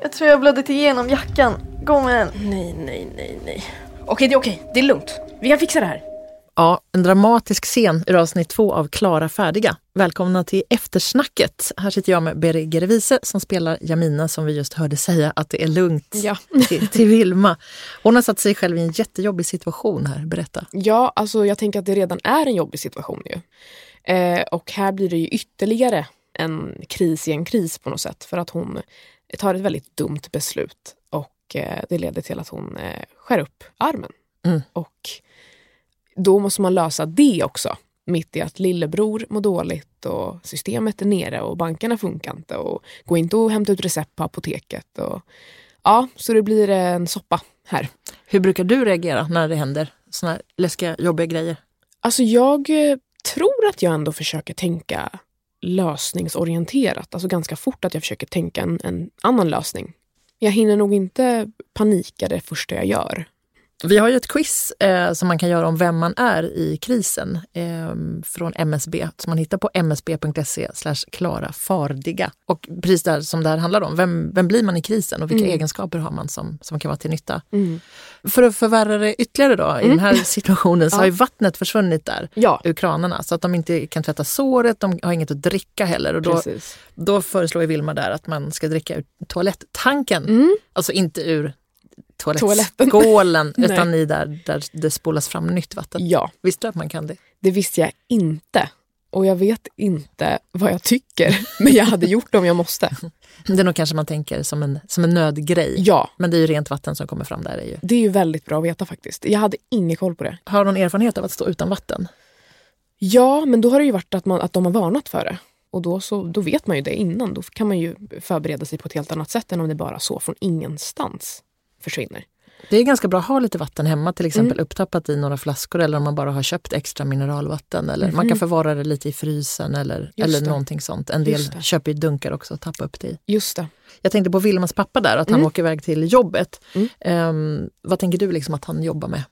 Jag tror jag har blödit igenom jackan. Gå med den. Nej, nej, nej, nej. Okej, det är okej. Det är lugnt. Vi kan fixa det här. Ja, en dramatisk scen ur avsnitt två av Klara färdiga. Välkomna till eftersnacket. Här sitter jag med Beri Gerevise som spelar Jamina som vi just hörde säga att det är lugnt Ja. till, till Vilma. Hon har satt sig själv i en jättejobbig situation här. Berätta. Ja, alltså jag tänker att det redan är en jobbig situation ju. Eh, och här blir det ju ytterligare en kris i en kris på något sätt. För att hon tar ett väldigt dumt beslut. Och eh, det leder till att hon eh, skär upp armen. Mm. Och då måste man lösa det också. Mitt i att lillebror mår dåligt och systemet är nere och bankerna funkar inte. Och går inte att hämta ut recept på apoteket. Och, ja, så det blir en soppa här. Hur brukar du reagera när det händer såna läskiga, jobbiga grejer? Alltså jag eh, tror att jag ändå försöker tänka lösningsorienterat. Alltså ganska fort att jag försöker tänka en, en annan lösning. Jag hinner nog inte panika det första jag gör. Vi har ju ett quiz eh, som man kan göra om vem man är i krisen eh, från MSB som man hittar på msb.se klara fardiga. Och precis där som det här handlar om, vem, vem blir man i krisen och vilka Mm. egenskaper har man som, som kan vara till nytta? Mm. För att förvärra det ytterligare då, i den här situationen så Ja. har ju vattnet försvunnit där Ja, ur kranarna så att de inte kan tvätta såret, de har inget att dricka heller. Och då, precis. då föreslår Vilma där att man ska dricka ur toaletttanken. Mm. Alltså inte ur. Toalettskålen utan i där, där det spolas fram nytt vatten. Ja, Visste du att man kan det? det visste jag inte. Och jag vet inte vad jag tycker, men jag hade gjort det om jag måste. Det är nog kanske man tänker som en, som en nödgrej. Ja, Men det är ju rent vatten som kommer fram där. Är ju. det är ju väldigt bra att veta faktiskt. Jag hade ingen koll på det. Har du någon erfarenhet av att stå utan vatten? Ja, men då har det ju varit att, man, att de har varnat för det. Och då, så, då vet man ju det innan. Då kan man ju förbereda sig på ett helt annat sätt än om det bara så från ingenstans försvinner. Det är ganska bra att ha lite vatten hemma, till exempel Mm. upptappat i några flaskor eller om man bara har köpt extra mineralvatten. Eller Man Mhm. kan förvara det lite i frysen eller, eller det. någonting sånt. En del köper ju dunkar också och tappar upp det i. Just det. Jag tänkte på Vilmas pappa där, att han Mm. åker iväg till jobbet. Mm. Ehm, vad tänker du liksom att han jobbar med?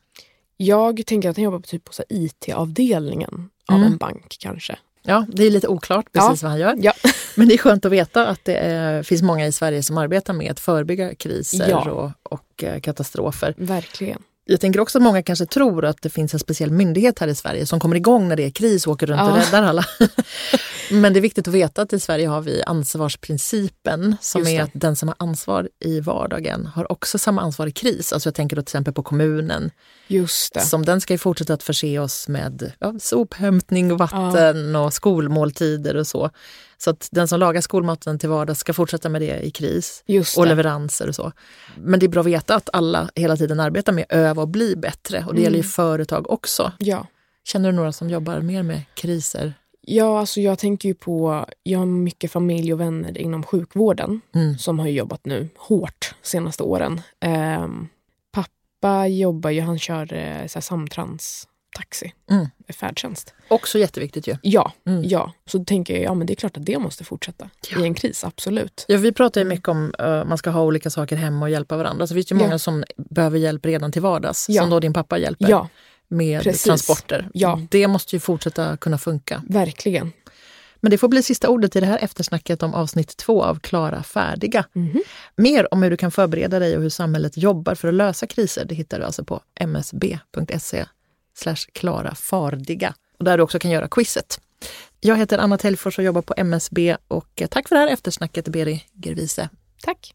Jag tänker att han jobbar på, typ på IT-avdelningen av Mm. en bank kanske. Ja, det är lite oklart precis Ja. vad han gör. Ja. Men det är skönt att veta att det eh, finns många i Sverige som arbetar med att förebygga kriser Ja. och, och eh, katastrofer. Verkligen. Jag tänker också att många kanske tror att det finns en speciell myndighet här i Sverige som kommer igång när det är kris och åker runt och Ja. räddar alla. Men det är viktigt att veta att i Sverige har vi ansvarsprincipen som är att den som har ansvar i vardagen har också samma ansvar i kris. Alltså jag tänker då till exempel på kommunen. Just det. Som den ska ju fortsätta att förse oss med ja, sophämtning, och vatten och skolmåltider och så. Så att den som lagar skolmaten till vardags ska fortsätta med det i kris Just och det. leveranser och så. Men det är bra att veta att alla hela tiden arbetar med att öva och bli bättre och det Mm. gäller ju företag också. Ja. Känner du några som jobbar mer med kriser? Ja, alltså jag tänker ju på, jag har mycket familj och vänner inom sjukvården Mm. som har jobbat nu hårt senaste åren. Ehm, pappa jobbar ju, han kör eh, så här samtrans-taxi, Mm. färdtjänst. Också jätteviktigt ju. Ja, Mm. ja. Så tänker jag, ja men det är klart att det måste fortsätta Ja. i en kris, absolut. Ja, vi pratar ju mycket om att man ska ha olika saker hemma och hjälpa varandra. Så det finns ju Ja. många som behöver hjälp redan till vardags, Ja. som då din pappa hjälper med precis. transporter. Ja. Det måste ju fortsätta kunna funka. verkligen. Men det får bli sista ordet i det här eftersnacket om avsnitt två av Klara färdiga. Mhm. Mer om hur du kan förbereda dig och hur samhället jobbar för att lösa kriser det hittar du alltså på msb.se slash klara fardiga. Och där du också kan göra quizet. Jag heter Anna Telfors och jobbar på MSB och eh, tack för det här eftersnacket Beri Gervise. Tack.